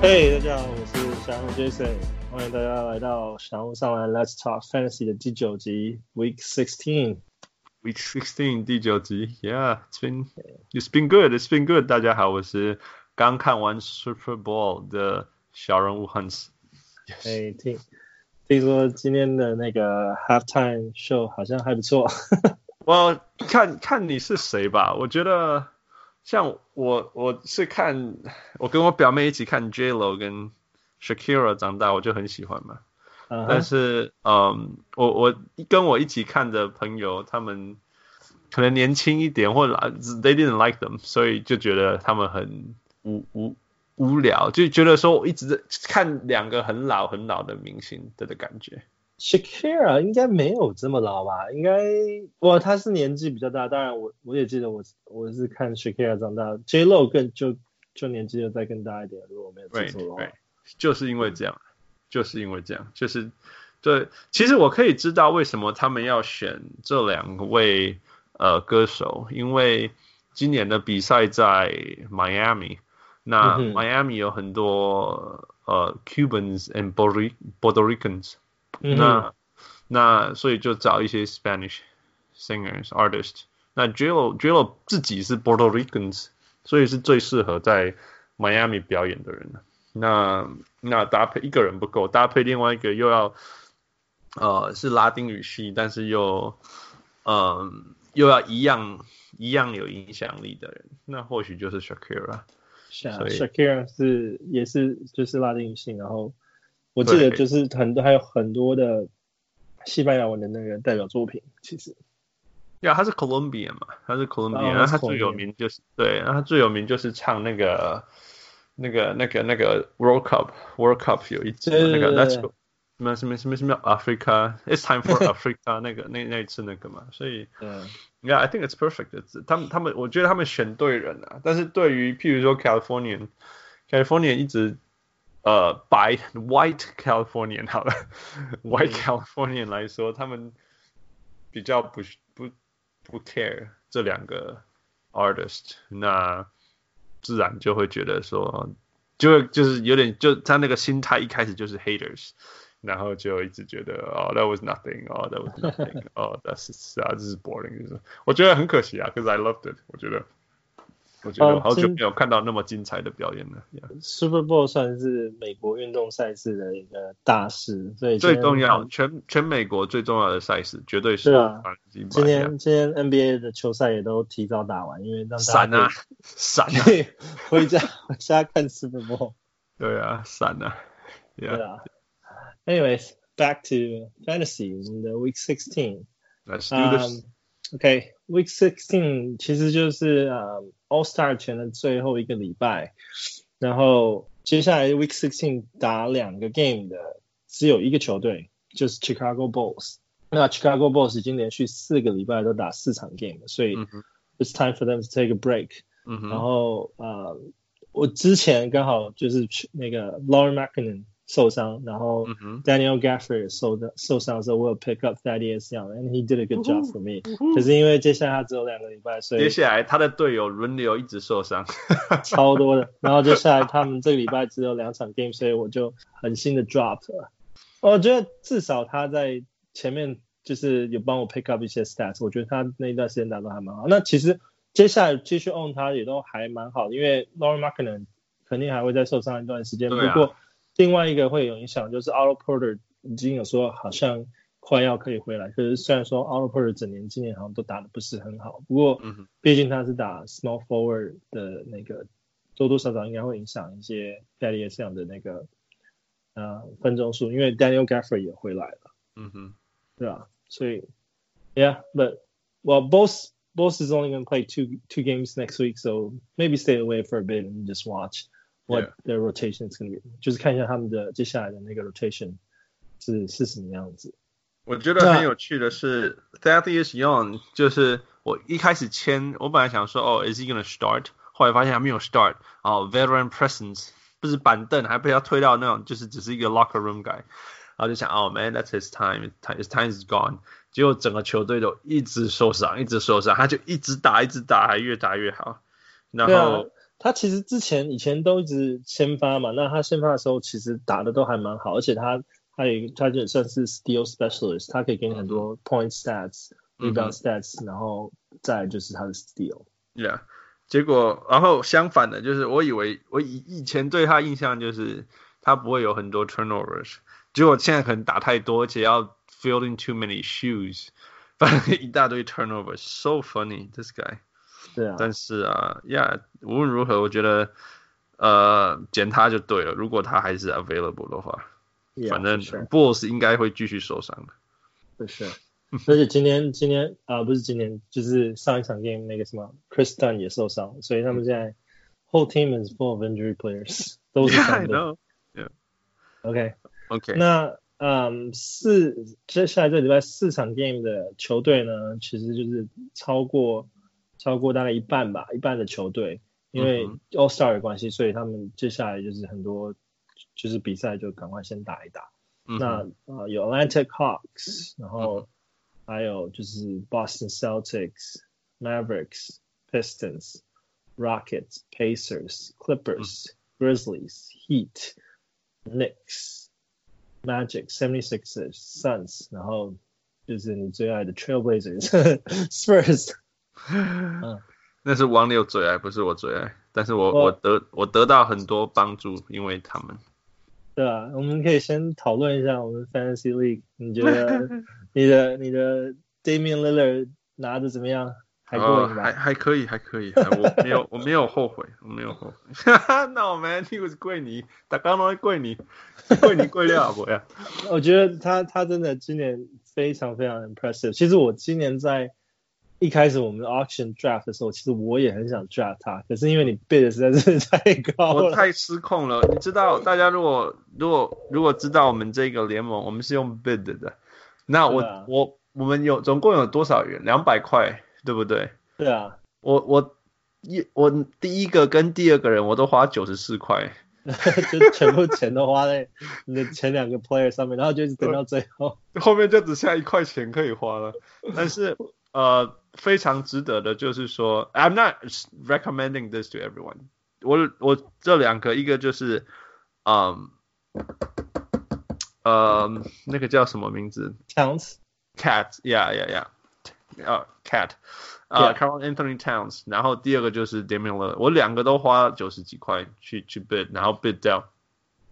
嘿，大家好，我是小人物 Jason，欢迎大家来到小人物上篮 Let's Talk Fantasy 的第九集 Week Sixteen。Week Sixteen 第九集，Yeah，it's been it's been good, it's been good。大家好，我是刚看完 Super Bowl 的小人物 Hans。哎，听听说今天的那个 Halftime Show 好像还不错。我看看你是谁吧，我觉得。 像我，我是看我跟我表妹一起看 J Lo 跟 Shakira 长大，我就很喜欢嘛。Uh huh. 但是，嗯，我我跟我一起看的朋友，他们可能年轻一点，或者 they didn't like them，所以就觉得他们很无无无聊，就觉得说我一直在看两个很老很老的明星的的感觉。Shakira 应该没有这么老吧？应该哇，他是年纪比较大。当然我，我我也记得我我是看 Shakira 长大，J Lo 更就就年纪又再更大一点。如果我没有记错的话，对，就是因为这样，就是因为这样，就是对。其实我可以知道为什么他们要选这两位呃歌手，因为今年的比赛在 Miami，那 Miami 有很多呃 Cubans and Puerto Ricans。那、那所以就找一些 Spanish singers artists。那 J.Lo J.Lo 自己是 Puerto Ricans，所以是最适合在 Miami 表演的人。那那搭配一个人不够，搭配另外一个又要呃是拉丁语系，但是又嗯、呃、又要一样一样有影响力的人，那或许就是 Shakira。是啊，Shakira 是也是就是拉丁语系，然后。我记得就是很多还有很多的西班牙文的那个代表作品，其实。呀，他是 Colombian 嘛，他是 Colombian，然后他最有名就是对，然后他最有名就是唱那个那个那个那个 World Cup World Cup 有一支那个 Let's go 什么什么什么什么 Africa It's time for Africa 那个那那一次那个嘛，所以嗯，Yeah，I think it's perfect。他们他们我觉得他们选对人了，但是对于譬如说 California California 一直。呃，白、uh, White Californian 好了，White Californian 来说，他们比较不不不 care 这两个 artist，那自然就会觉得说，就会就是有点就他那个心态一开始就是 haters，然后就一直觉得哦、oh,，that was nothing，哦、oh,，that was nothing，哦、oh,，that's 啊，这是 boring，就是我觉得很可惜啊，cause I loved it，我觉得。我觉得好久没有看到那么精彩的表演了。Uh, yeah. Super Bowl 算是美国运动赛事的一个大事，所以最重要，全全美国最重要的赛事，绝对是。今天今天 NBA 的球赛也都提早打完，因为让啊闪啊，回家回家看 Super Bowl。对啊，闪啊。Yeah. 对啊。Anyways, back to fantasy in the week sixteen. Let's do this. Um, OK, week sixteen 其实就是呃、uh, All Star 前的最后一个礼拜，然后接下来 week sixteen 打两个 game 的只有一个球队，就是 Chicago Bulls。那 Chicago Bulls 已经连续四个礼拜都打四场 game 了，所以 it's time for them to take a break。嗯哼。然后呃，我之前刚好就是那个 Lauri Markkanen 受伤，然后 Daniel Gafford 受的受伤的时候，我有 pick up Thaddeus Young，and he did a good job for me。可是因为接下来他只有两个礼拜，所以接下来他的队友轮流一直受伤，超多的。然后接下来他们这个礼拜只有两场 game，所以我就狠心的 drop 了。我觉得至少他在前面就是有帮我 pick up 一些 stats，我觉得他那一段时间打的还蛮好。那其实接下来继续 on 他也都还蛮好的，因为 Lauri Markkanen 肯定还会再受伤一段时间，啊、不过。另外一个会有影响，就是 Otto Porter 已经有说好像快要可以回来，可是虽然说 Otto Porter 整年今年好像都打的不是很好，不过毕竟他是打 small forward 的那个，多多少少应该会影响一些 Thaddeus Young 的那个呃分钟数，因为 Daniel Gafford 也回来了，嗯哼，对吧？所以，Yeah，but well both both is only to play two two games next week, so maybe stay away for a bit and just watch. What their rotation is going to be，就是看一下他们的接下来的那个 rotation 是是什么样子。我觉得很有趣的是，Thaddeus Young 就是我一开始签，我本来想说哦，is he gonna start？后来发现还没有 start，然后，veteran presence 不是板凳，还被他推到那种就是只是一个 locker room guy，然后就想哦，man，that's his time，his time is gone。结果整个球队都一直受伤，一直受伤，他就一直打，一直打，还越打越好。然后。他其实之前以前都一直先发嘛，那他先发的时候其实打的都还蛮好，而且他他也他就算是 steal specialist，他可以给你很多 point stats、嗯、rebound stats，然后再就是他的 steal。Yeah，结果然后相反的，就是我以为我以以前对他印象就是他不会有很多 turnovers，结果现在可能打太多，而且要 filling too many shoes，反正一大堆 turnovers，so funny，this guy。对啊，但是啊，呀、yeah，无论如何，我觉得呃捡他就对了。如果他还是 available 的话，yeah, 反正 Bulls 应该会继续受伤的。不是，而且今天今天啊、呃，不是今天，就是上一场 game 那个什么 Chris Dunn 也受伤，所以他们现在 whole team is full of injury players，都是伤的。Yeah, yeah. OK OK，那嗯四接下来这礼拜四场 game 的球队呢，其实就是超过。超过大概一半吧，一半的球队，因为 All Star 的关系，所以他们接下来就是很多就是比赛就赶快先打一打。嗯、那呃有 Atlantic Hawks，然后还有就是 Boston Celtics、Mavericks、Pistons、Rockets、Pacers、Clippers、Grizzlies、Heat、Knicks、Magic、76ers、Suns，然后就是你最爱的 Trailblazers、Spurs。 嗯，那是王六最爱，不是我最爱。但是我我，我得我得到很多帮助，因为他们。对啊，我们可以先讨论一下我们 Fantasy League，你觉得 你的你的 Damian Lillard 拿的怎么样？还过瘾吧？还还可以，还可以。我没有我没有后悔，我没有后悔。No man，he was 贵你，他刚刚贵你，贵你贵了不呀？我觉得他他真的今年非常非常 impressive。其实我今年在。一开始我们 auction draft 的时候，其实我也很想 draft 他，可是因为你 bid 的实在是 太高了，我太失控了。你知道，大家如果如果如果知道我们这个联盟，我们是用 bid 的，那我、啊、我我们有总共有多少元？两百块，对不对？对啊。我我一我第一个跟第二个人我都花九十四块，就全部钱都花在你的前两个 player 上面，然后就是等到最后，后面就只剩下一块钱可以花了，但是。呃，非常值得的，就是说，I'm not recommending this to everyone 我。我我这两个，一个就是，嗯，呃，那个叫什么名字？Towns。Cat，yeah，yeah，yeah，呃，Cat，呃，Karl-Anthony Towns。然后第二个就是 Damian Lillard，我两个都花九十几块去去 bid，然后 bid 掉。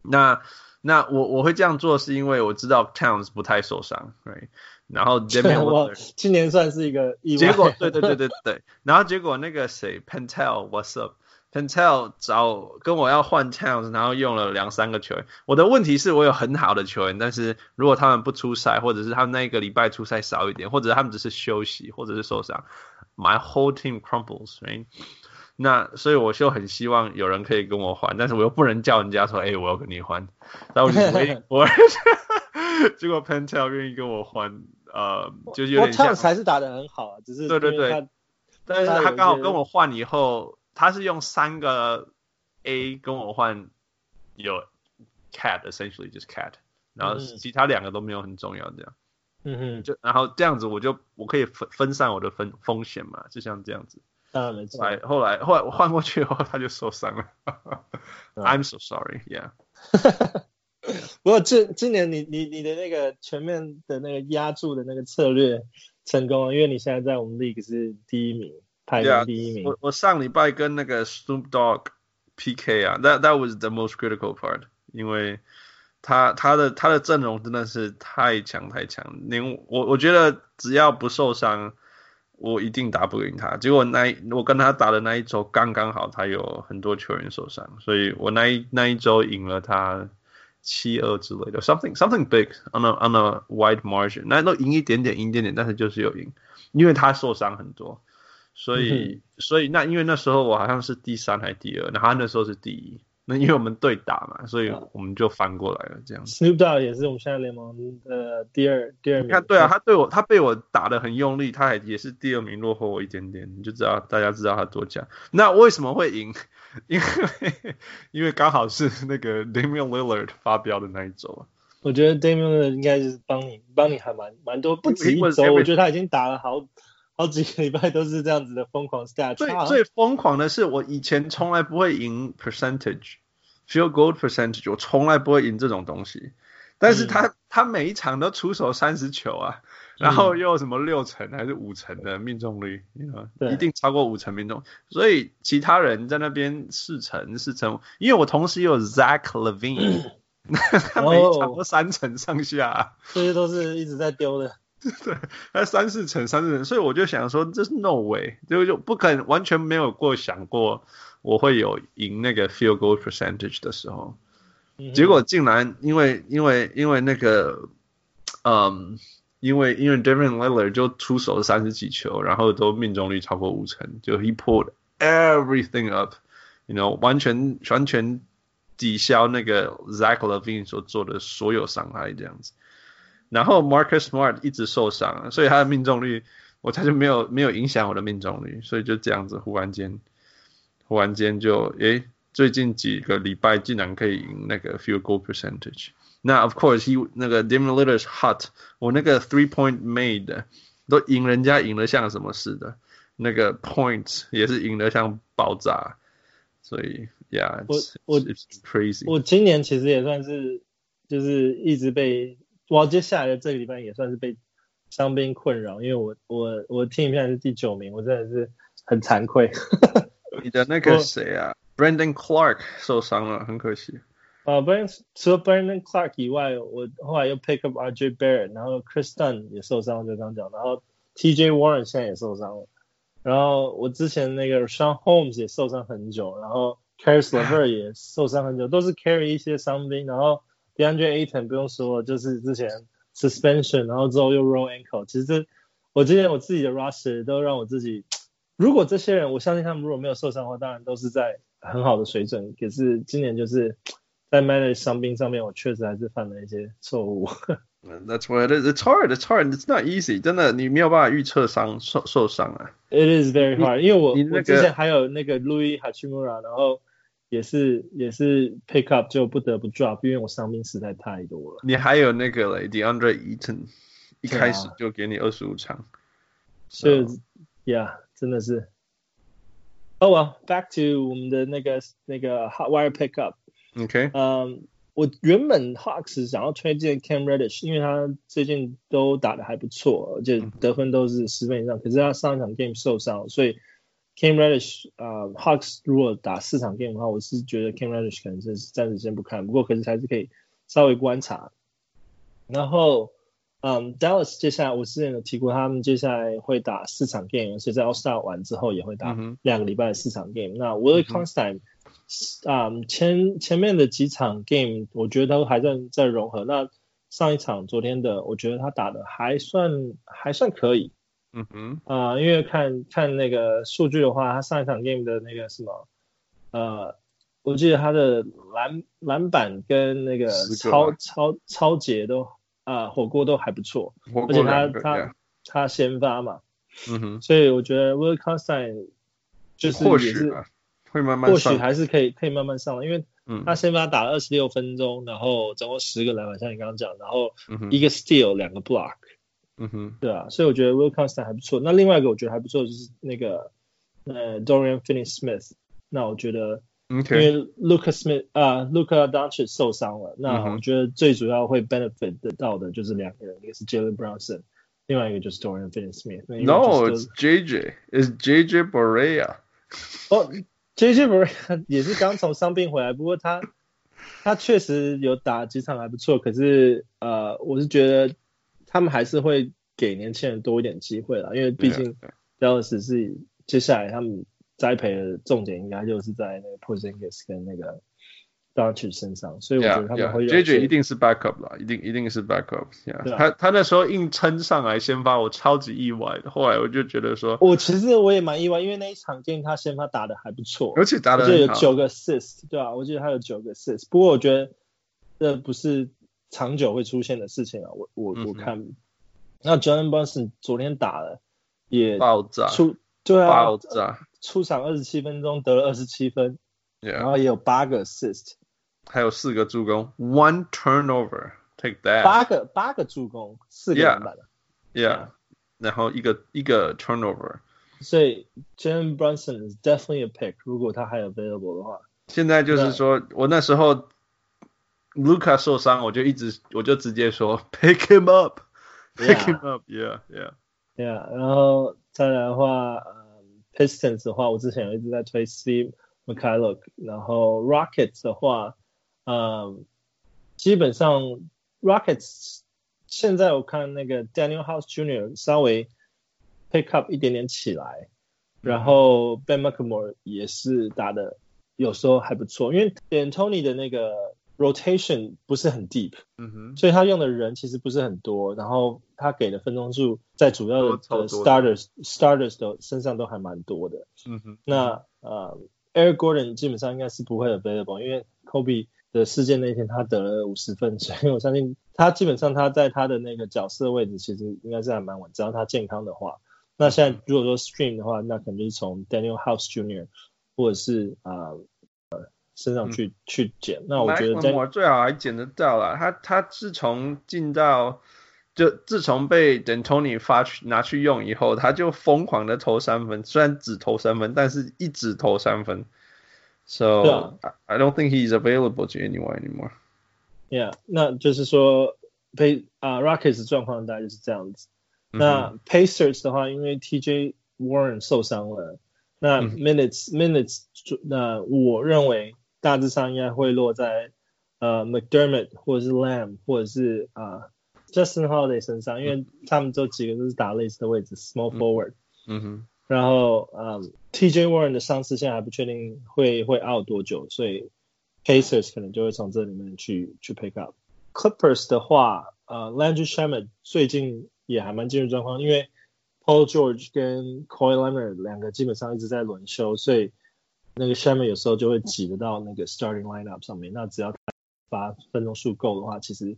那那我我会这样做，是因为我知道 Towns 不太受伤，right？然后 Damian Lillard 今年算是一个意外。结果对对对对 对，然后结果那个谁 Pentel，What's up？Pentel 找跟我要换 Towns，然后用了两三个球员。我的问题是我有很好的球员，但是如果他们不出赛，或者是他们那一个礼拜出赛少一点，或者他们只是休息，或者是受伤，My whole team crumbles，right？那所以我就很希望有人可以跟我换，但是我又不能叫人家说，哎，我要跟你换。然后我就 我，结果 Pentel 愿意跟我换。呃，就是有点像，还是打的很好啊，只是对对对，但是他刚好跟我换以后，他是用三个 A 跟我换，有 Cat essentially 就是 Cat，然后其他两个都没有很重要这样，嗯哼，就然后这样子我就我可以分分散我的风风险嘛，就像这样子，当然没错。来后来后来我换过去以后他就受伤了，I'm so sorry，yeah。不过这今年你你你的那个全面的那个压住的那个策略成功了，因为你现在在我们 league 是第一名，排名第一名。我我上礼拜跟那个 Snoop Dogg PK 啊，that that was the most critical part，因为他他的他的阵容真的是太强太强，连我我觉得只要不受伤，我一定打不赢他。结果那一我跟他打的那一周刚刚好，他有很多球员受伤，所以我那一那一周赢了他。七二之类的，something something big on a on a wide margin，那都赢一点点，赢一点点，但是就是有赢，因为他受伤很多，所以、嗯、所以那因为那时候我好像是第三还是第二，然后他那时候是第一。那因为我们对打嘛，所以我们就翻过来了，这样。Snoop Dogg 也是我们现在联盟的第二第二名。看，对啊，他对我，他被我打的很用力，他也也是第二名，落后我一点点，你就知道大家知道他多强。那为什么会赢？因为因为刚好是那个 Damian Lillard 发飙的那一周。我觉得 Damian 应该是帮你帮你还蛮蛮多，不止一周，我觉得他已经打了好好几个礼拜都是这样子的疯狂 stat。最最疯狂的是，我以前从来不会赢 percentage，field goal percentage，我从来不会赢这种东西。但是他、嗯、他每一场都出手三十球啊，然后又有什么六成还是五成的命中率，一定超过五成命中。所以其他人在那边四成四成，因为我同时有 Zach Levine，、嗯、他每一场都三成上下、啊，这些都是一直在丢的。对，他三四成三四成，所以我就想说，这是 no way，就就不可能，完全没有过想过我会有赢那个 field goal percentage 的时候。结果竟然因为因为因为那个，嗯，因为因为 David Lillard 就出手三十几球，然后都命中率超过五成，就 he pulled everything up，you know，完全完全抵消那个 Zach Levine 所做的所有伤害这样子。然后 Marcus Smart 一直受伤，所以他的命中率我猜就没有没有影响我的命中率，所以就这样子忽然间忽然间就诶。最近几个礼拜竟然可以赢那个 field goal percentage，那 of course he 那个 Damian Lillard is hot，我那个 three point made 都赢人家赢得像什么似的，那个 points 也是赢得像爆炸，所以 yeah，我我 it's crazy，我今年其实也算是就是一直被，我接下来的这个礼拜也算是被伤兵困扰，因为我我我 team 现在是第九名，我真的是很惭愧。你的那个谁啊？Brandon Clark 受伤了，很可惜。啊、uh,，Brandon 除了 Brandon Clark 以外，我后来又 pick up RJ Barrett，然后 Chris Dunn 也受伤，就刚讲，然后 TJ Warren 现在也受伤了，然后我之前那个 Sean Holmes 也受伤很久，然后 Caris LeVert 也受伤很久，都是 carry 一些伤兵，然后 DeAndre Ayton 不用说，就是之前 suspension，然后之后又 roll ankle，其实我之前我自己的 roster 都让我自己，如果这些人，我相信他们如果没有受伤的话，当然都是在。很好的水准，可是今年就是在 manage 伤兵上面，我确实还是犯了一些错误。That's what it is. It's hard. It's hard. It's not easy. 真的，你没有办法预测伤受受伤啊。It is very hard. 因为我、那个、我之前还有那个 Louis Hachimura，然后也是也是 pick up 就不得不 drop，因为我伤兵实在太多了。你还有那个嘞，DeAndre Ayton，一开始就给你二十五场。所以，Yeah，真的是。Oh well, back to 我们的那个那个 hot wire pickup。OK。嗯，我原本 Hawks 想要推荐 Cam Reddish，因为他最近都打的还不错，而且得分都是十分以上。可是他上一场 game 受伤，所以 Cam Reddish 啊、呃、Hawks 如果打四场 game 的话，我是觉得 Cam Reddish 可能是暂时先不看。不过可是还是可以稍微观察。然后。嗯、um,，Dallas 接下来我之前有提过，他们接下来会打四场 game，而且在 All Star 完之后也会打两个礼拜的四场 game。嗯、那 Willie Cauley-Stein 啊，前前面的几场 game 我觉得都还在在融合。那上一场昨天的，我觉得他打的还算还算可以。嗯哼，啊、呃，因为看看那个数据的话，他上一场 game 的那个什么，呃，我记得他的篮篮板跟那个超超超节都。啊，火锅都还不错，而且他他.他先发嘛，嗯哼，所以我觉得 Willie Cauley-Stein 就是也是会慢慢，或许还是可以可以慢慢上来，因为他先发打了二十六分钟，然后总共十个篮板，像你刚刚讲，然后一个 steal 两个 block，嗯哼，对啊，所以我觉得 Willie Cauley-Stein 还不错。那另外一个我觉得还不错就是那个呃 Dorian Finney-Smith，那我觉得。Okay. 因为 Luka Smith 啊，Luka Doncic 受伤了，那我觉得最主要会 benefit 得到的就是两个人，一个是 Jalen Brunson，另外一个就是 Dorian Finney-Smith。No，it's JJ，it's JJ Barea。哦，JJ Barea 也是刚从伤病回来，不过他他确实有打几场还不错，可是呃，我是觉得 他们还是会给年轻人多一点机会啦，因为毕竟 Dallas 是接下来他们。栽培的重点应该就是在那个 Porzingis 跟那个 Doncic 身上，所以我觉得他们会有 JJ、yeah. 一定是 backup 啦，一定一定是 backup、yeah. 啊。他他那时候硬撑上来先发，我超级意外的。后来我就觉得说，我其实我也蛮意外，因为那一场 game 他先发打的还不错，而且打的就有九个 assist，对啊，我记得他有九个 assist。不过我觉得这不是长久会出现的事情啊，我我我看。嗯、那 Jalen Brunson 昨天打了也爆炸，出对啊，爆炸。出场二十七分钟得了二十七分，yeah. 然后也有八个 assist，还有四个助攻，one turnover，take that，八个八个助攻，四个篮板，yeah，yeah，然后一个一个 turnover。所以 Jalen Brunson is definitely a pick，如果他还 available 的话。现在就是说我那时候 Luka 受伤，我就一直我就直接说 pick him up，pick him up，yeah，yeah。Yeah，然后再来的话，呃，Pistons 的话，我之前有一直在推 Steve McCulloch，然后 Rockets 的话，嗯，基本上 Rockets 现在我看那个 Daniel House Jr. 稍微 pick up 一点点起来，然后 Ben McLemore 也是打的有时候还不错，因为 D'Antoni 的那个 rotation 不是很 deep，嗯哼，所以他用的人其实不是很多，然后他给的分钟数在主要的 starters starters 的身上都还蛮多的。嗯哼，那呃，Air Gordon 基本上应该是不会 available，因为 Kobe 的事件那天他得了五十分，所以我相信他基本上他在他的那个角色位置其实应该是还蛮稳，只要他健康的话。那现在如果说 stream 的话，那可能就是从 Daniel House Jr. 或者是啊呃身上去、嗯、去捡。那我觉得 McLemore 最好还捡得到了。他他自从进到就自从被 D'Antoni 发去拿去用以后，他就疯狂的投三分，虽然只投三分，但是一直投三分。So、啊、I don't think he's available to anyone anymore. Yeah，那就是说被啊、uh, Rockets 状况大概就是这样子。那 Pacers 的话，因为 TJ Warren 受伤了，那 Minutes、嗯、Minutes 那我认为大致上应该会落在呃 McDermott 或者是 Lamb 或者是啊、呃、Justin Holiday 身上，因为他们这几个都是打类似的位置，Small Forward。嗯哼。然后嗯 TJ Warren 的伤势现在还不确定会会 out 多久，所以 Pacers 可能就会从这里面去去 pick up。Clippers 的话，呃 Landry Shamet 最近。也还蛮进入状况，因为 Paul George 跟 Kawhi Leonard 两个基本上一直在轮休，所以那个 Shamet 有时候就会挤得到那个 starting lineup 上面。那只要他发分钟数够的话，其实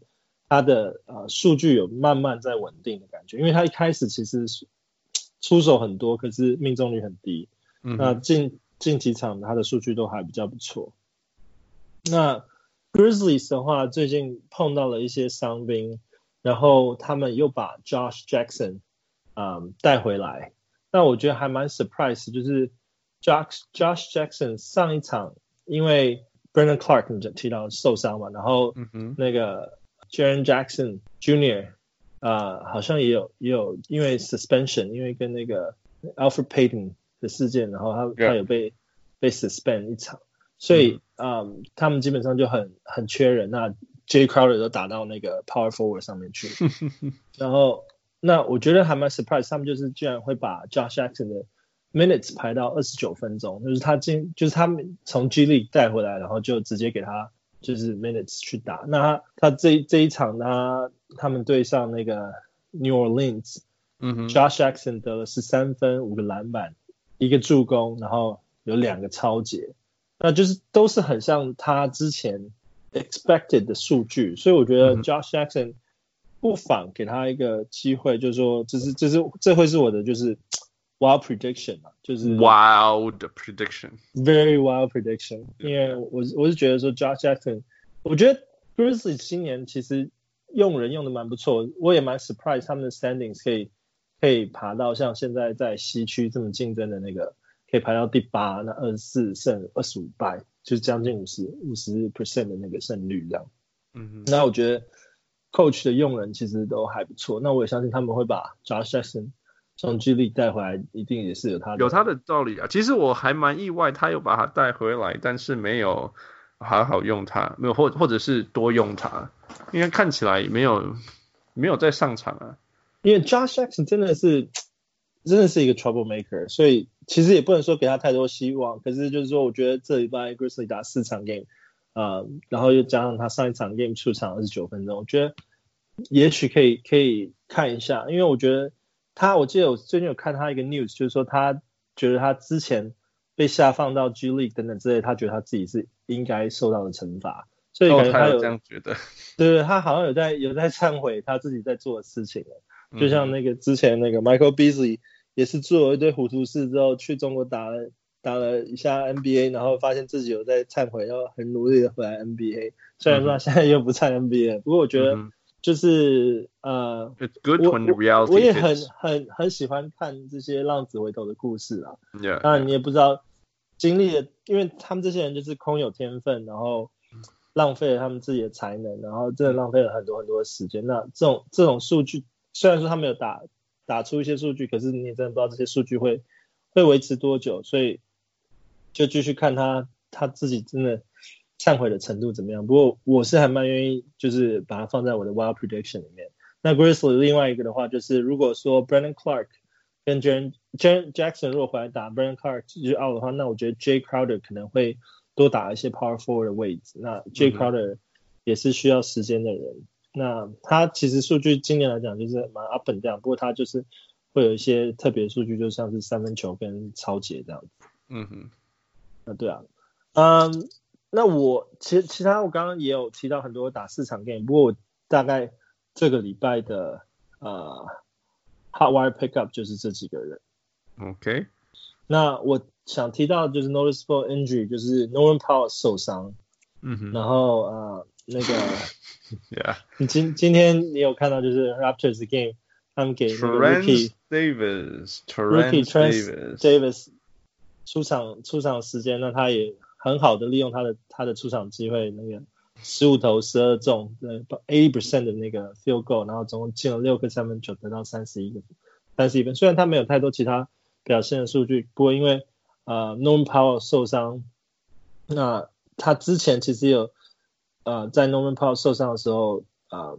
他的呃数据有慢慢在稳定的感觉。因为他一开始其实出手很多，可是命中率很低。嗯、那近近几场他的数据都还比较不错。那 Grizzlies 的话，最近碰到了一些伤兵。然后他们又把 Josh Jackson，嗯，带回来。那我觉得还蛮 surprise，就是 Josh Josh Jackson 上一场因为 Brandon Clarke 你提到受伤嘛，然后那个 Jaren Jackson Jr. 啊、呃，好像也有也有因为 suspension，因为跟那个 Alfred Payton 的事件，然后他.他有被被 suspend 一场，所以嗯，嗯，他们基本上就很很缺人那。Jay Crowder 都打到那个 Power Forward 上面去，然后那我觉得还蛮 surprise，他们就是居然会把 Josh Jackson 的 minutes 排到二十九分钟，就是他进，就是他们从 G League 带回来，然后就直接给他就是 minutes 去打。那他他这这一场他他们对上那个 New Orleans，嗯哼，Josh Jackson 得了十三分，五个篮板，一个助攻，然后有两个超节，那就是都是很像他之前。expected 的数据，所以我觉得 Josh Jackson 不妨给他一个机会，就是说，这是这是这会是我的就是 wild prediction 嘛，就是 wild prediction，very wild prediction，因为我我是觉得说 Josh Jackson，我觉得 Grizzlies 今年其实用人用的蛮不错，我也蛮 surprise 他们的 standings 可以可以爬到像现在在西区这么竞争的那个，可以排到第八，那二十四胜二十五败。就是将近五十五十 percent 的那个胜率这样，嗯哼，那我觉得 coach 的用人其实都还不错，那我也相信他们会把 Josh Jackson 从 G League 带回来，一定也是有他的有他的道理啊。其实我还蛮意外，他有把他带回来，但是没有好好用他，没有或或者是多用他，因为看起来没有没有在上场啊。因为 Josh Jackson 真的是真的是一个 trouble maker，所以。其实也不能说给他太多希望，可是就是说，我觉得这礼拜 Grizzly 打四场 game，呃，然后又加上他上一场 game 出场二十九分钟，我觉得也许可以可以看一下，因为我觉得他，我记得我最近有看他一个 news，就是说他觉得他之前被下放到 G League 等等之类，他觉得他自己是应该受到的惩罚，所以感觉他有，这样觉得，对对，他好像有在有在忏悔他自己在做的事情了，就像那个之前那个 Michael Beasley。也是做了一堆糊涂事之后，去中国打了打了一下 NBA，然后发现自己有在忏悔，然后很努力的回来 NBA。虽然说他现在又不在 NBA，不过我觉得就是呃，It's good when the reality 我也很很很喜欢看这些浪子回头的故事啊。然你也不知道经历了，因为他们这些人就是空有天分，然后浪费了他们自己的才能，然后真的浪费了很多很多的时间。那这种这种数据，虽然说他们有打打出一些数据，可是你也真的不知道这些数据会会维持多久，所以就继续看他他自己真的。忏悔的程度怎么样？不过我是还蛮愿意，就是把它放在我的 wild prediction 里面。那 Grizzly 另外一个的话，就是如果说 Brandon Clark 跟 Jaren Jaren Jackson 如果回来打 Brandon Clark 就是 out 的话，那我觉得 Jay Crowder 可能会多打一些 power forward 的位置。那 Jay Crowder 也是需要时间的人。嗯、那他其实数据今年来讲就是蛮 up and down，不过他就是会有一些特别数据，就像是三分球跟超截这样子。嗯哼，那对啊，嗯。那我其其他我刚刚也有提到很多打四场 game，不过我大概这个礼拜的呃 hot wire pickup 就是这几个人。OK。那我想提到就是 noticeable injury，就是 Norman Powell 受伤。嗯哼。然后呃那个，Yeah。你今今天你有看到就是 Raptors 的 game，他们给那个 Rookie Davis，Rookie Terrence Davis 出场出场时间，那他也。很好的利用他的他的出场机会，那个十五投十二中，对，eighty percent 的那个 field goal，然后总共进了六个三分球，得到三十一个三十一分。虽然他没有太多其他表现的数据，不过因为呃 Norman Powell 受伤，那他之前其实有呃在 Norman Powell 受伤的时候呃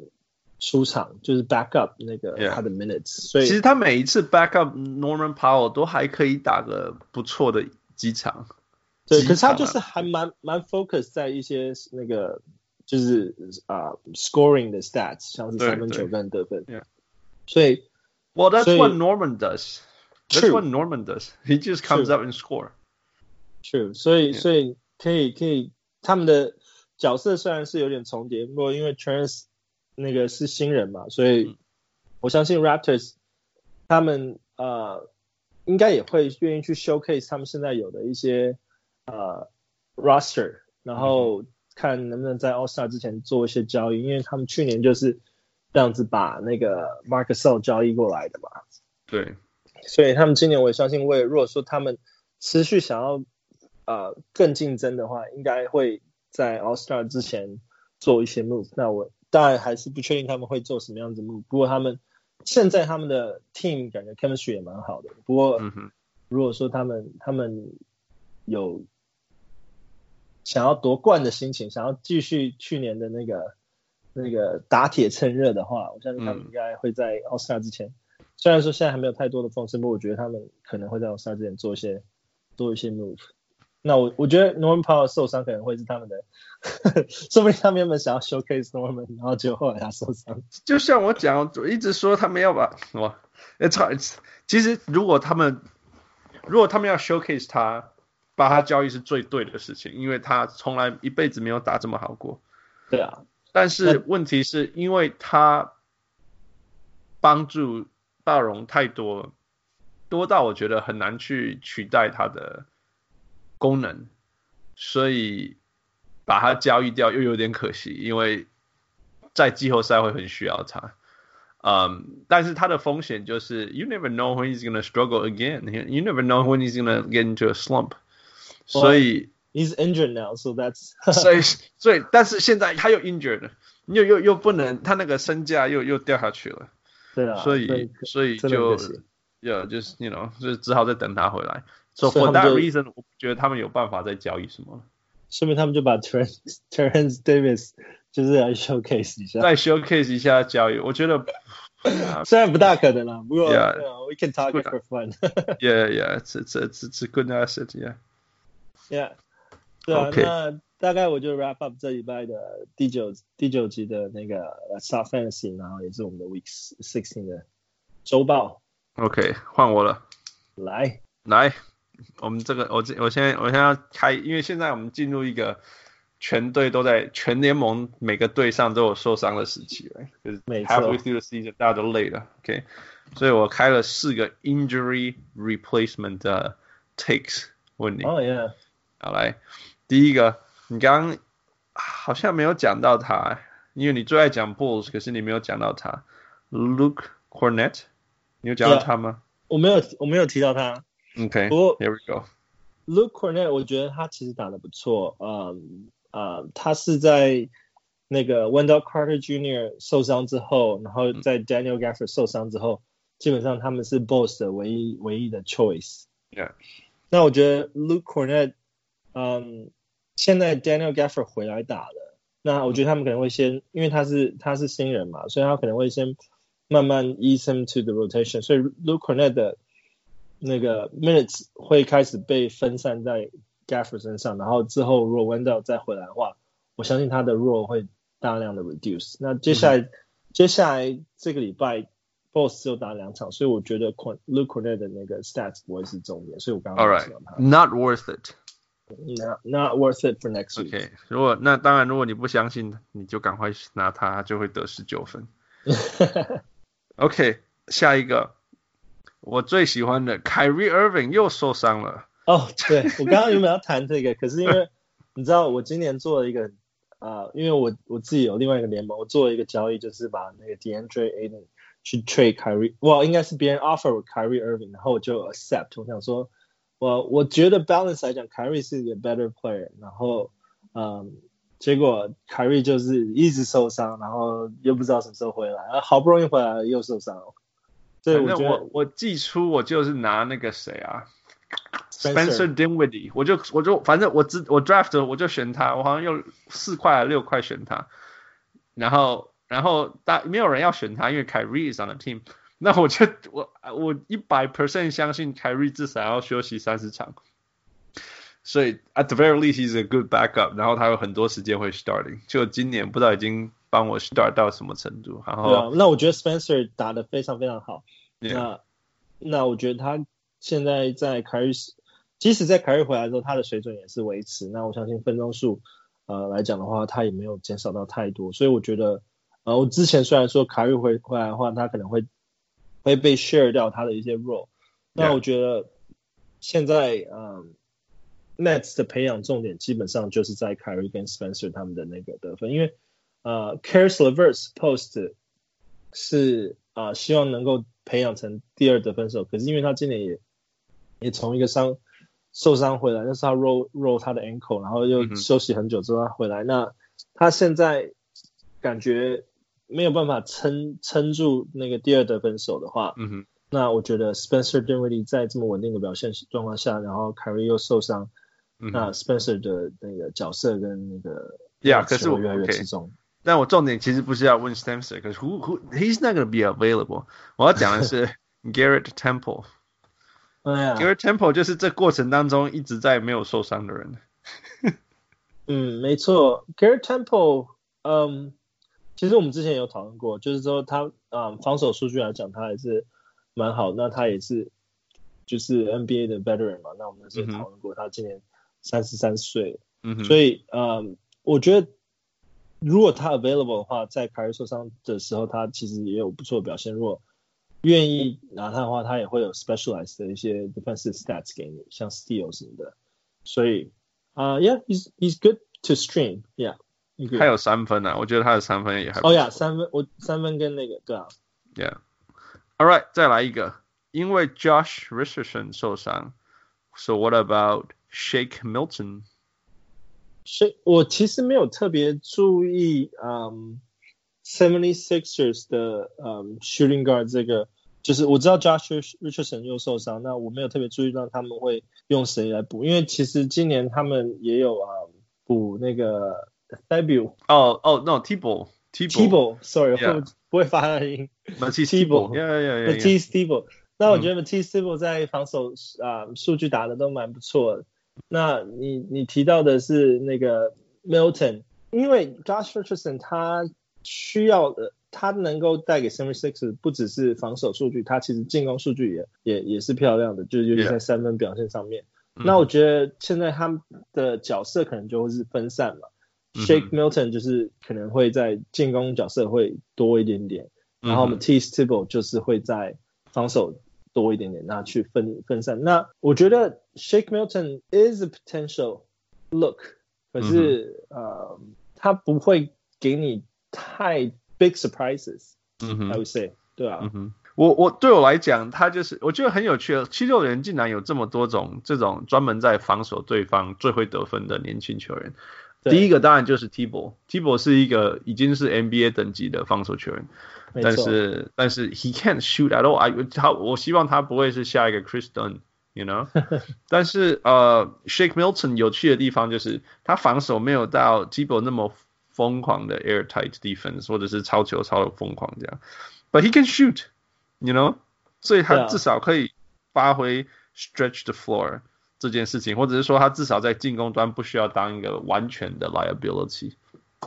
出场，就是 back up 那个他的 minutes. 所以其实他每一次 back up Norman Powell 都还可以打个不错的几场。对，可是他就是还蛮蛮 focus 在一些那个就是啊、uh, scoring 的 stats，像是三分球跟得分。Yeah. 所以，Well, that's what Norman does. That's what Norman does. He just comes up and score. True. 所以，所以可以可以，他们的角色虽然是有点重叠，不过因为 Trans 那个是新人嘛，所以我相信 Raptors 他们呃应该也会愿意去 showcase 他们现在有的一些。 呃、uh,，roster，然后看能不能在 All Star 之前做一些交易，因为他们去年就是这样子把那个 Gasol 交易过来的嘛。对，所以他们今年我也相信，为如果说他们持续想要呃更竞争的话，应该会在 All Star 之前做一些 move。那我当然还是不确定他们会做什么样子 move，不过他们现在他们的 team 感觉 chemistry 也蛮好的。不过如果说他们他们有想要夺冠的心情，想要继续去年的那个那个打铁趁热的话，我相信他们应该会在奥斯卡之前，嗯。虽然说现在还没有太多的风声，不过我觉得他们可能会在奥斯卡之前做一些做一些 move。那我我觉得 Norman Powell 受伤可能会是他们的，说不定他们原本想要 showcase Norman，然后结果后来他受伤。就像我讲，我一直说他们要把什么？It's hard. 其实如果他们如果他们要 showcase 他。把他交易是最对的事情，因为他从来一辈子没有打这么好过。对啊，但是问题是因为他帮助大荣太多，多到我觉得很难去取代他的功能，所以把他交易掉又有点可惜，因为在季后赛会很需要他。嗯、um，但是他的风险就是 you never know when he's gonna struggle again. You never know when he's gonna get into a slump. 所以 he's injured now, so that's 所以所以但是现在他又 injured，又又又不能，他那个身价又又掉下去了。对啊，所以所以就，yeah, 就是 you know，就只好再等他回来。So for that reason，我觉得他们有办法再交易什么。顺便他们就把 Terrence Terrence Davis 就是来 showcase 一下，再 showcase 一下交易，我觉得。虽然不大可能啦，不过 yeah, we can talk it for fun. yeah, yeah, it's it's it's it's a good asset, yeah. Yeah，对啊那大概我就 wrap up 这礼拜的第九第九集的那个 Start Fantasy，然后也是我们的 Week Sixteen 的周报。OK，换我了。来来，我们这个我这我现在我现在要开，因为现在我们进入一个全队都在全联盟每个队上都有受伤的时期了，就是 halfway through the season 大家都累了。OK，所以我开了四个 injury replacement 的 takes 问你。哦、oh,，Yeah。好来，第一个，你刚刚好像没有讲到他因为你最爱讲 Bulls，可是你没有讲到他，Luke Cornet，你有讲到他吗？我没有，我没有提到他。OK，不过 Here we go。Luke Cornet，我觉得他其实打的不错。嗯啊，他是在那个 Wendell Carter Jr. 受伤之后，然后在 Daniel Gafford 受伤之后，基本上他们是 Bulls 的唯一唯一的 choice。Yeah。那我觉得 Luke Kornet，嗯，现在 Daniel Gafford 回来打了，那我觉得他们可能会先，因为他是他是新人嘛，所以他可能会先慢慢 ease him to the rotation。所以 Luke Kornet 的那个 minutes 会开始被分散在 Gafford 身上，然后之后如果 Wendell 再回来的话，我相信他的 role 会大量的 reduce。那接下来、嗯、接下来这个礼拜 Bulls 只有打两场，所以我觉得 Luke Kornet 的那个 stats 不会是重点，所以我刚刚 All right, not worth it. Not not worth it for next week. OK，如果那当然，如果你不相信，你就赶快拿他，他就会得十九分。OK，下一个。我最喜欢的 Kyrie Irving 又受伤了。哦、oh，对，我刚刚原本要谈这个，可是因为 你知道，我今年做了一个啊、呃，因为我我自己有另外一个联盟，我做了一个交易，就是把那个 DeAndre Ayton 去 trade Kyrie，哇，应该是别人 offer Kyrie Irving，然后我就 accept。我想说，我我觉得 balance 来讲，Kyrie 是一个 better player，然后嗯，结果 Kyrie 就是一直受伤，然后又不知道什么时候回来，好不容易回来了又受伤了。对，我我我季初我就是拿那个谁啊，Spencer Dinwiddie，我就我就反正我只我 draft 我就选他，我好像用四块还六块选他，然后然后大没有人要选他，因为 Kyrie is on the team，那我就我我一百 percent 相信 Kyrie 至少要休息三十场，所以 at the very least he's a good backup，然后他有很多时间会 starting，就今年不知道已经。帮我 start 到什么程度？然后，啊，那我觉得 Spencer 打得非常非常好。那那我觉得他现在在凯瑞，即使在凯瑞回来之后，他的水准也是维持。那我相信分钟数呃来讲的话，他也没有减少到太多。所以我觉得，呃，我之前虽然说凯瑞回回来的话，他可能会会被 share 掉他的一些 role。那我觉得现在嗯 Nets 的培养重点基本上就是在凯瑞跟 Spencer 他们的那个得分，因为。呃、uh,，Caris LeVert Post 是啊、呃，希望能够培养成第二得分手，可是因为他今年也也从一个伤受伤回来，那是他 roll roll 他的 ankle，然后又休息很久之后他回来，嗯、那他现在感觉没有办法撑撑住那个第二得分手的话，嗯哼，那我觉得 Spencer Dinwiddie 在这么稳定的表现状况下，然后 Kyrie 又受伤、嗯，那 Spencer 的那个角色跟那个 Yeah，可是我越来越吃重。Okay. 但我重点其实不是要问 Spencer，可是 who who he's not gonna be available。我要讲的是 Garrett Temple。，Garrett Temple 就是这过程当中一直在没有受伤的人。嗯，没错，Garrett Temple，嗯，其实我们之前有讨论过，就是说他嗯防守数据来讲，他还是蛮好。那他也是就是 NBA 的 veteran 嘛。那我们之前讨论过，他今年三十三岁，嗯，所以嗯，我觉得。如果他 available 的话，在凯瑞受伤的时候，他其实也有不错的表现。如果愿意拿他的话，他也会有 specialized 的一些 defensive stats 给你，像 steal 什么的。所以啊、uh,，Yeah，he's he's good to stream，Yeah。他有三分啊，我觉得他的三分也还。哦呀，三分，我三分跟那个对啊。Yeah，All right，再来一个，因为 Josh Richardson 受伤，So what about Shake Milton？所以我其实没有特别注意，嗯，Seventy Sixers 的嗯 Shooting Guard 这个，就是我知道 Josh Richardson 又受伤，那我没有特别注意到他们会用谁来补，因为其实今年他们也有啊补那个 Debut 哦哦，no Thybulle Thybulle，sorry，会不会发他的音？Thybulle，yeah，yeah，yeah，Matisse Thybulle，那我觉得 Matisse Thybulle 在防守啊数据打的都蛮不错的。那你你提到的是那个 Milton，因为 Josh Richardson 他需要的，他能够带给 Seventy Sixers 不只是防守数据，他其实进攻数据也也也是漂亮的，就是尤其在三分表现上面。Yeah. 那我觉得现在他们的角色可能就会是分散嘛、mm -hmm.，Shake Milton 就是可能会在进攻角色会多一点点，然后 Matisse Thybulle 就是会在防守。多一点点，那去分分散。那我觉得 Shake Milton is a potential look，可是、嗯、呃，他不会给你太 big surprises。嗯哼，I would say，对啊。嗯哼，我我对我来讲，他就是我觉得很有趣的，七六人竟然有这么多种这种专门在防守对方最会得分的年轻球员。第一个当然就是 Tebow，Tebow 是一个已经是 NBA 等级的防守球员，但是但是 he can't shoot at all。I 他我希望他不会是下一个 Chris Dunn，you know。但是呃，Shake Milton 有趣的地方就是他防守没有到 Tebow 那么疯狂的 airtight defense，或者是超球超的疯狂这样。But he can shoot，you know，所以他至少可以发挥 stretch the floor。这件事情，或者是说他至少在进攻端不需要当一个完全的 liability。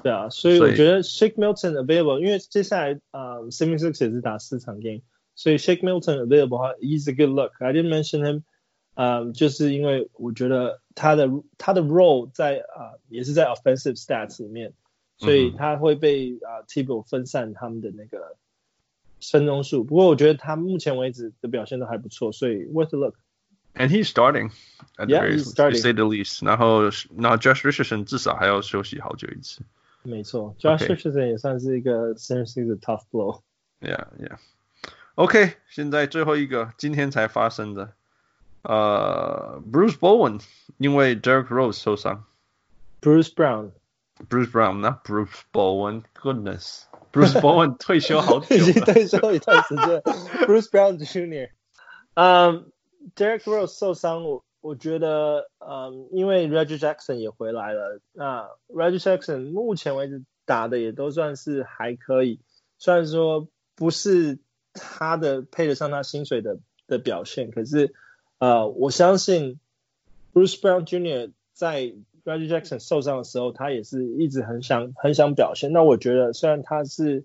对啊，所以我觉得 Shake Milton available，因为接下来呃 76ers 也是打四场 game，所以 Shake Milton available 的话，he's a good look。I didn't mention him，呃，就是因为我觉得他的他的 role 在啊、呃、也是在 offensive stats 里面，所以他会被啊、呃、Tebow 分散他们的那个分钟数。不过我觉得他目前为止的表现都还不错，所以 worth a look。And he's starting, at yeah, he's starting. To say the least. 然后，然后 Josh Richardson 至少还要休息好久一次。没错，Josh Richardson 也算是一个 seriously 的 tough blow。Yeah, yeah. OK，现在最后一个今天才发生的，呃、uh,，Bruce Bowen 因为 Derrick Rose 受伤。Bruce Brown。Bruce Brown，那 Bruce Bowen，Goodness，Bruce Bowen 退休好久了，已经退休一段时间。Bruce Brown Jr. 嗯、 Derrick Rose 受伤，我我觉得，嗯，因为 Reggie Jackson 也回来了，那 Reggie Jackson 目前为止打的也都算是还可以，虽然说不是他的配得上他薪水的的表现，可是，呃，我相信 Bruce Brown Jr. 在 Reggie Jackson 受伤的时候，他也是一直很想很想表现。那我觉得，虽然他是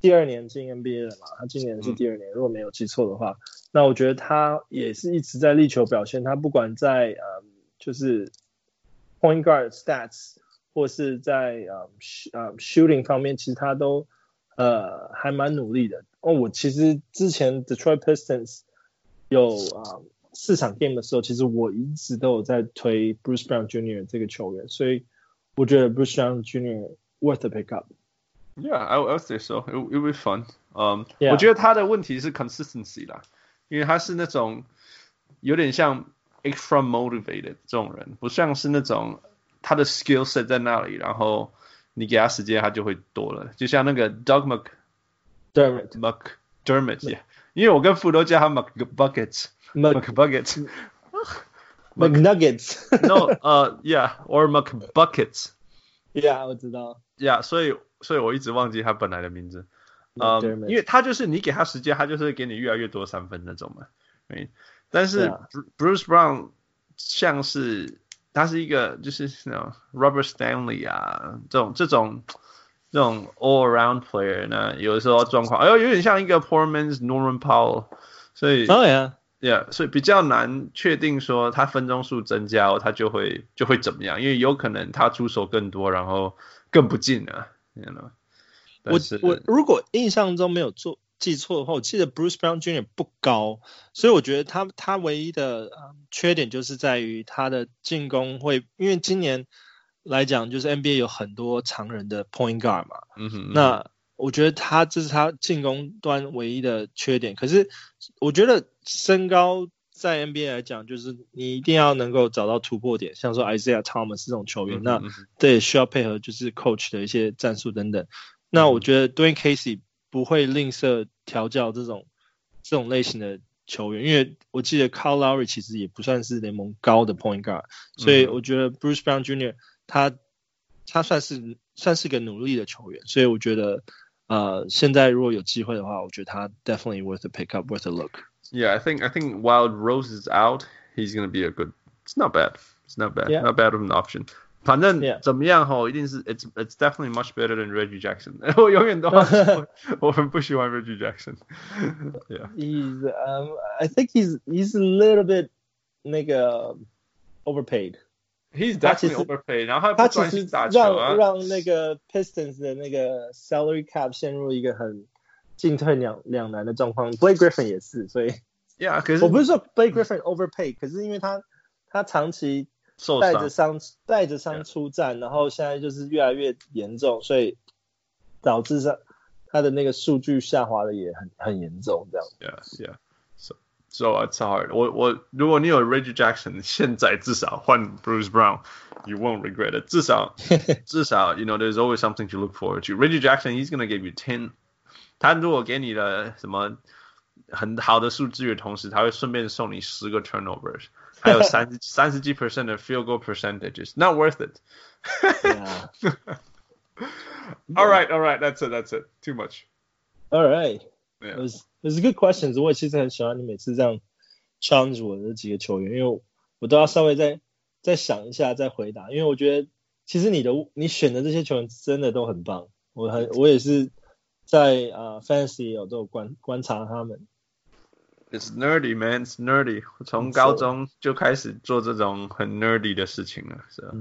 第二年进 NBA 了嘛，他今年是第二年，如果没有记错的话。那我觉得他也是一直在力求表现，他不管在呃就是 point guard stats 或是在呃呃 shooting 方面，其实他都呃还蛮努力的。哦，我其实之前 Detroit Pistons 有啊四场 game 的时候，其实我一直都有在推 Bruce Brown Jr. 这个球员，所以我觉得 Bruce Brown Jr. worth a pick up。Yeah, I I would say so. It it would be fun. Um, yeah. 我觉得他的问题是 consistency 啦。因为他是那种有点像 extra motivated 这种人，不像是那种他的 skill set 在那里，然后你给他时间，他就会多了。就像那个 Doug McDermott McDermott yeah，因为我跟富都叫他 McBuckets，McBuckets McNuggets no 呃、uh, yeah or McBuckets yeah 我知道 yeah 所以 所以我一直忘记他本来的名字。呃、um,，因为他就是你给他时间，他就是会给你越来越多三分那种嘛。对，但是 Bruce Brown 像是他是一个就是那种 Robert Stanley 啊，这种这种这种 all around player 呢，有的时候状况，哎呦，有点像一个 poor man's Norman Powell，所以哦呀，yeah，所以比较难确定说他分钟数增加哦，他就会就会怎么样，因为有可能他出手更多，然后更不进啊，you know。我我如果印象中没有做记错的话，我记得 Bruce Brown Jr. 不高，所以我觉得他他唯一的缺点就是在于他的进攻会，因为今年来讲就是 NBA 有很多常人的 point guard 嘛，嗯哼，那我觉得他这是他进攻端唯一的缺点。可是我觉得身高在 NBA 来讲，就是你一定要能够找到突破点，像说 Isaiah Thomas 这种球员，嗯、那这也需要配合就是 coach 的一些战术等等。那我觉得 Dwane Casey 不会吝啬调教这种这种类型的球员，因为我记得 Kyle Lowry 其实也不算是联盟高的 point guard，所以我觉得 Bruce Brown Jr. 他他算是算是个努力的球员，所以我觉得呃现在如果有机会的话，我觉得他 definitely worth a pick up, worth a look. Yeah, I think I think while Rose is out, he's going to be a good. It's not bad. It's not bad. Yeah. Not bad of an option. 反正怎么样吼，一定是 it's it's definitely much better than Reggie Jackson。我永远都我很不喜欢 Reggie Jackson。Yeah. He's um I think he's he's a little bit 那个 overpaid。He's definitely overpaid。然后他其实让让那个 Pistons 的那个 salary cap 陷入一个很 进退两两难的状况。Blake Griffin 也是，所以 Yeah，可是我不是说 Blake Griffin overpaid，可是因为他他长期。带着伤带着伤出战.然后现在就是越来越严重，所以导致上他的那个数据下滑的也很很严重，这样。Yeah, yeah. So, so it's hard. 我我如果你有 Reggie Jackson，现在至少换 Bruce Brown，you won't regret it. 至少至少，you know, there's always something to look forward to. Reggie Jackson, he's gonna give you ten. 他如果给你的什么很好的数据的同时，他会顺便送你十个 turnovers，还有三三十几 percent 的 field goal percentages. Not worth it. yeah. all right, all right, that's it, that's it. Too much. All right. Yeah. It was it was a good questions. 我其实很喜欢你每次这样 challenge 我的这几个球员，因为我都要稍微再再想一下再回答，因为我觉得其实你的你选的这些球员真的都很棒，我很我也是。 在呃、uh, Fantasy 有都有观观察他们。It's nerdy, man. It's nerdy. 我从高中就开始做这种很 nerdy 的事情了，是吧？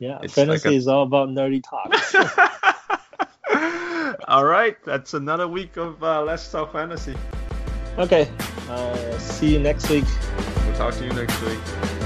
Yeah, Fantasy like a... is all about nerdy talk. all right, that's another week of uh, Let's Talk Fantasy. Okay, uh, see you next week. We'll talk to you next week. Bye.